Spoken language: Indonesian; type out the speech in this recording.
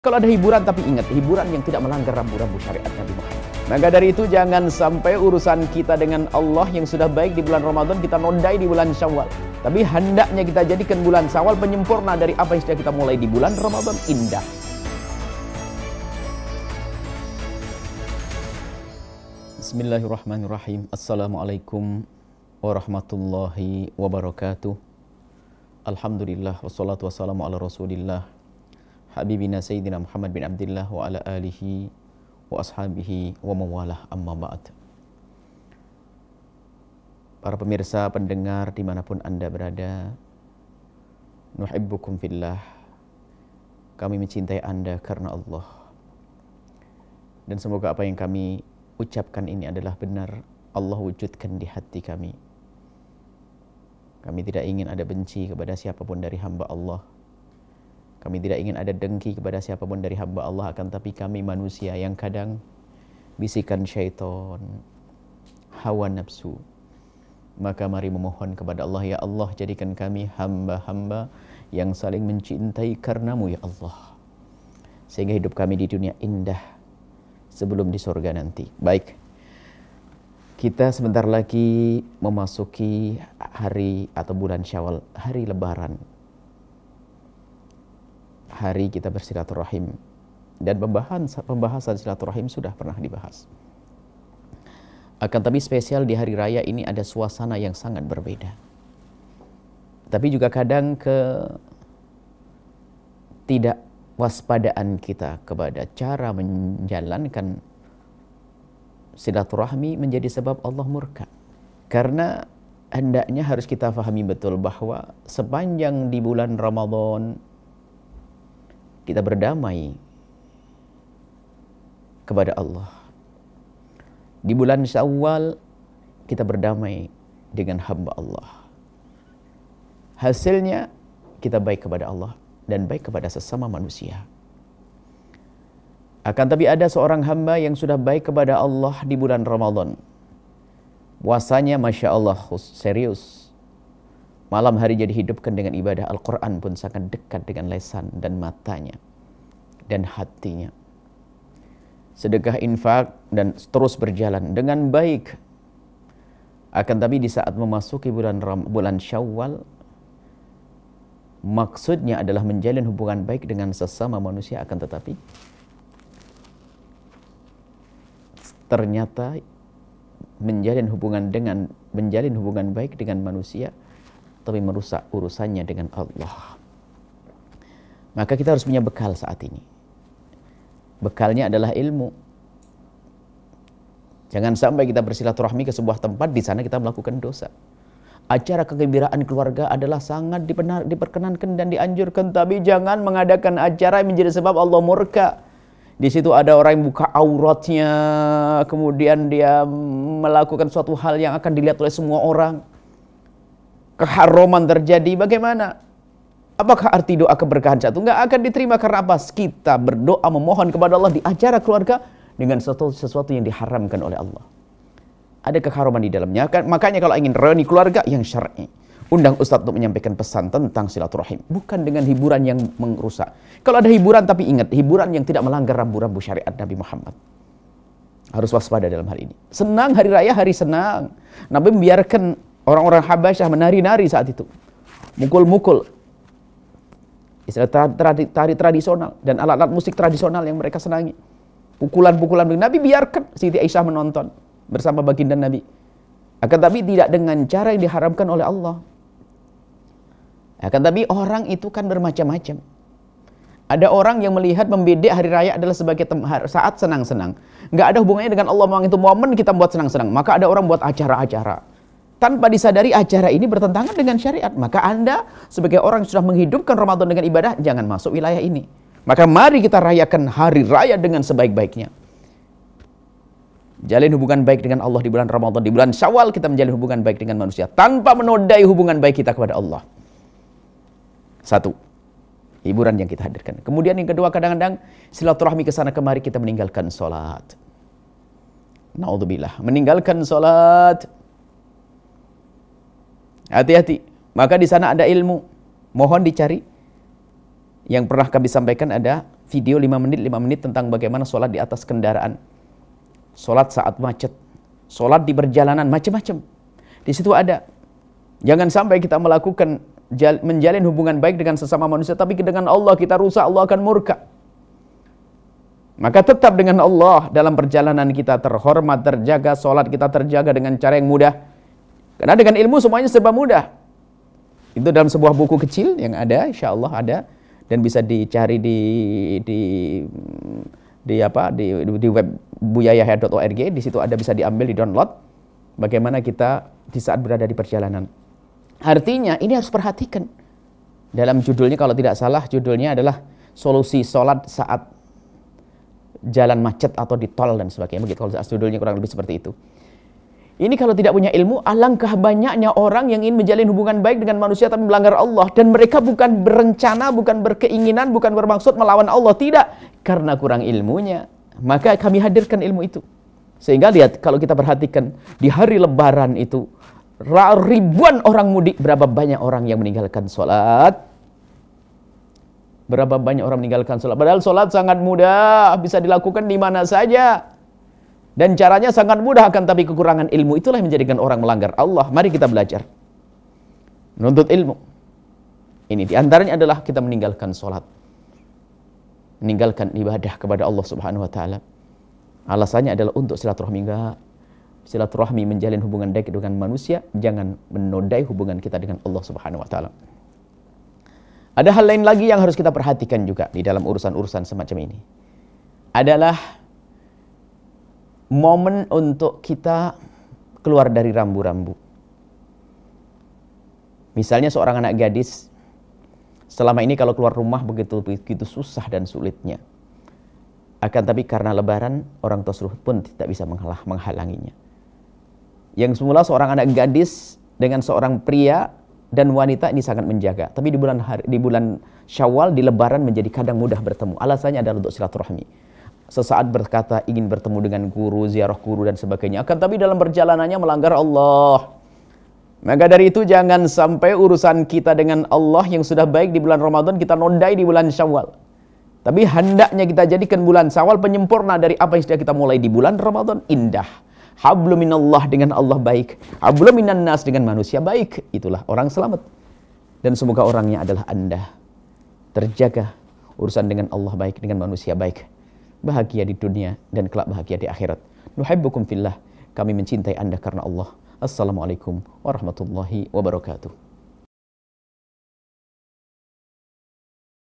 Kalau ada hiburan tapi ingat, hiburan yang tidak melanggar rambu-rambu syariat Nabi Muhammad. Maka dari itu jangan sampai urusan kita dengan Allah yang sudah baik di bulan Ramadan kita nodai di bulan Syawal. Tapi hendaknya kita jadikan bulan Syawal penyempurna dari apa yang sudah kita mulai di bulan Ramadan indah. Bismillahirrahmanirrahim. Assalamualaikum warahmatullahi wabarakatuh. Alhamdulillah wassalatu wassalamu ala Rasulillah Habibina Sayyidina Muhammad bin Abdullah wa ala alihi wa ashabihi wa mawalah amma ba'd. Para pemirsa, pendengar di mana pun Anda berada, nuhibbukum fillah. Kami mencintai Anda karena Allah. Dan semoga apa yang kami ucapkan ini adalah benar. Allah wujudkan di hati kami. Kami tidak ingin ada benci kepada siapa pun dari hamba Allah kami tidak ingin ada dengki kepada siapa pun dari hamba Allah akan tapi kami manusia yang kadang bisikan syaitan, hawa nafsu. Maka mari memohon kepada Allah, Ya Allah jadikan kami hamba-hamba yang saling mencintai karenamu Ya Allah. Sehingga hidup kami di dunia indah sebelum di sorga nanti. Baik, kita sebentar lagi memasuki hari atau bulan syawal, hari lebaran hari kita bersilaturahim dan pembahasan pembahasan silaturahim sudah pernah dibahas. Akan tapi spesial di hari raya ini ada suasana yang sangat berbeda. Tapi juga kadang ke tidak waspadaan kita kepada cara menjalankan silaturahmi menjadi sebab Allah murka. Karena hendaknya harus kita fahami betul bahwa sepanjang di bulan Ramadan kita berdamai kepada Allah. Di bulan Syawal kita berdamai dengan hamba Allah. Hasilnya kita baik kepada Allah dan baik kepada sesama manusia. Akan tapi ada seorang hamba yang sudah baik kepada Allah di bulan Ramadan. Puasanya Masya Allah serius. Malam jadi hidupkan dengan ibadah Al-Quran pun sangat dekat dengan lesan dan matanya dan hatinya. Sedekah infak dan terus berjalan dengan baik. Akan tapi di saat memasuki bulan Ram, bulan Syawal, maksudnya adalah menjalin hubungan baik dengan sesama manusia akan tetapi ternyata menjalin hubungan dengan menjalin hubungan baik dengan manusia tapi merusak urusannya dengan Allah. Maka kita harus punya bekal saat ini. Bekalnya adalah ilmu. Jangan sampai kita bersilaturahmi ke sebuah tempat di sana kita melakukan dosa. Acara kegembiraan keluarga adalah sangat dipenar, diperkenankan dan dianjurkan, tapi jangan mengadakan acara yang menjadi sebab Allah murka. Di situ ada orang yang buka auratnya, kemudian dia melakukan suatu hal yang akan dilihat oleh semua orang keharuman terjadi, bagaimana? Apakah arti doa keberkahan satu? Enggak akan diterima karena apa? Kita berdoa memohon kepada Allah di acara keluarga dengan sesuatu, sesuatu yang diharamkan oleh Allah. Ada keharuman di dalamnya. Makanya kalau ingin reuni keluarga yang syar'i, undang ustadz untuk menyampaikan pesan tentang silaturahim, bukan dengan hiburan yang merusak. Kalau ada hiburan tapi ingat, hiburan yang tidak melanggar rambu-rambu syariat Nabi Muhammad. Harus waspada dalam hal ini. Senang hari raya, hari senang. Nabi membiarkan Orang-orang Habasyah menari-nari saat itu. Mukul-mukul. Istilah tari, tari tradisional dan alat-alat musik tradisional yang mereka senangi. Pukulan-pukulan Nabi biarkan Siti Aisyah menonton bersama baginda Nabi. Akan tapi tidak dengan cara yang diharamkan oleh Allah. Akan tapi orang itu kan bermacam-macam. Ada orang yang melihat membedek hari raya adalah sebagai saat senang-senang. Nggak ada hubungannya dengan Allah memang itu momen kita buat senang-senang. Maka ada orang buat acara-acara tanpa disadari acara ini bertentangan dengan syariat. Maka Anda sebagai orang yang sudah menghidupkan Ramadan dengan ibadah, jangan masuk wilayah ini. Maka mari kita rayakan hari raya dengan sebaik-baiknya. Jalin hubungan baik dengan Allah di bulan Ramadan. Di bulan Syawal kita menjalin hubungan baik dengan manusia. Tanpa menodai hubungan baik kita kepada Allah. Satu. Hiburan yang kita hadirkan. Kemudian yang kedua kadang-kadang silaturahmi ke sana kemari kita meninggalkan sholat. Naudzubillah. Meninggalkan sholat Hati-hati. Maka di sana ada ilmu. Mohon dicari. Yang pernah kami sampaikan ada video 5 menit 5 menit tentang bagaimana sholat di atas kendaraan. Sholat saat macet. Sholat di perjalanan macam-macam. Di situ ada. Jangan sampai kita melakukan menjalin hubungan baik dengan sesama manusia tapi dengan Allah kita rusak Allah akan murka. Maka tetap dengan Allah dalam perjalanan kita terhormat, terjaga, sholat kita terjaga dengan cara yang mudah. Karena dengan ilmu semuanya serba mudah. Itu dalam sebuah buku kecil yang ada, insya Allah ada dan bisa dicari di di di apa di, di web buyayah.org. Di situ ada bisa diambil, di download. Bagaimana kita di saat berada di perjalanan. Artinya ini harus perhatikan. Dalam judulnya kalau tidak salah judulnya adalah solusi sholat saat jalan macet atau di tol dan sebagainya. Begitu kalau judulnya kurang lebih seperti itu. Ini kalau tidak punya ilmu, alangkah banyaknya orang yang ingin menjalin hubungan baik dengan manusia tapi melanggar Allah. Dan mereka bukan berencana, bukan berkeinginan, bukan bermaksud melawan Allah. Tidak, karena kurang ilmunya. Maka kami hadirkan ilmu itu. Sehingga lihat, kalau kita perhatikan, di hari lebaran itu, ribuan orang mudik, berapa banyak orang yang meninggalkan sholat, Berapa banyak orang meninggalkan sholat. Padahal sholat sangat mudah, bisa dilakukan di mana saja. Dan caranya sangat mudah, akan tapi kekurangan ilmu itulah yang menjadikan orang melanggar Allah. Mari kita belajar. Menuntut ilmu. Ini di antaranya adalah kita meninggalkan sholat. Meninggalkan ibadah kepada Allah subhanahu wa ta'ala. Alasannya adalah untuk silaturahmi. Enggak. Silaturahmi menjalin hubungan baik dengan manusia. Jangan menodai hubungan kita dengan Allah subhanahu wa ta'ala. Ada hal lain lagi yang harus kita perhatikan juga di dalam urusan-urusan semacam ini. Adalah momen untuk kita keluar dari rambu-rambu. Misalnya seorang anak gadis selama ini kalau keluar rumah begitu begitu susah dan sulitnya. Akan tapi karena lebaran orang tua pun tidak bisa menghalang, menghalanginya. Yang semula seorang anak gadis dengan seorang pria dan wanita ini sangat menjaga. Tapi di bulan hari, di bulan Syawal di Lebaran menjadi kadang mudah bertemu. Alasannya adalah untuk silaturahmi. Sesaat berkata ingin bertemu dengan guru, ziarah guru dan sebagainya. Akan tapi dalam perjalanannya melanggar Allah. Maka dari itu jangan sampai urusan kita dengan Allah yang sudah baik di bulan Ramadan kita nodai di bulan Syawal. Tapi hendaknya kita jadikan bulan Syawal penyempurna dari apa yang sudah kita mulai di bulan Ramadan indah Hablu minallah dengan Allah baik. Hablu minan nas dengan manusia baik. Itulah orang selamat. Dan semoga orangnya adalah Anda. Terjaga urusan dengan Allah baik, dengan manusia baik. Bahagia di dunia dan kelak bahagia di akhirat. Nuhibbukum fillah. Kami mencintai Anda karena Allah. Assalamualaikum warahmatullahi wabarakatuh.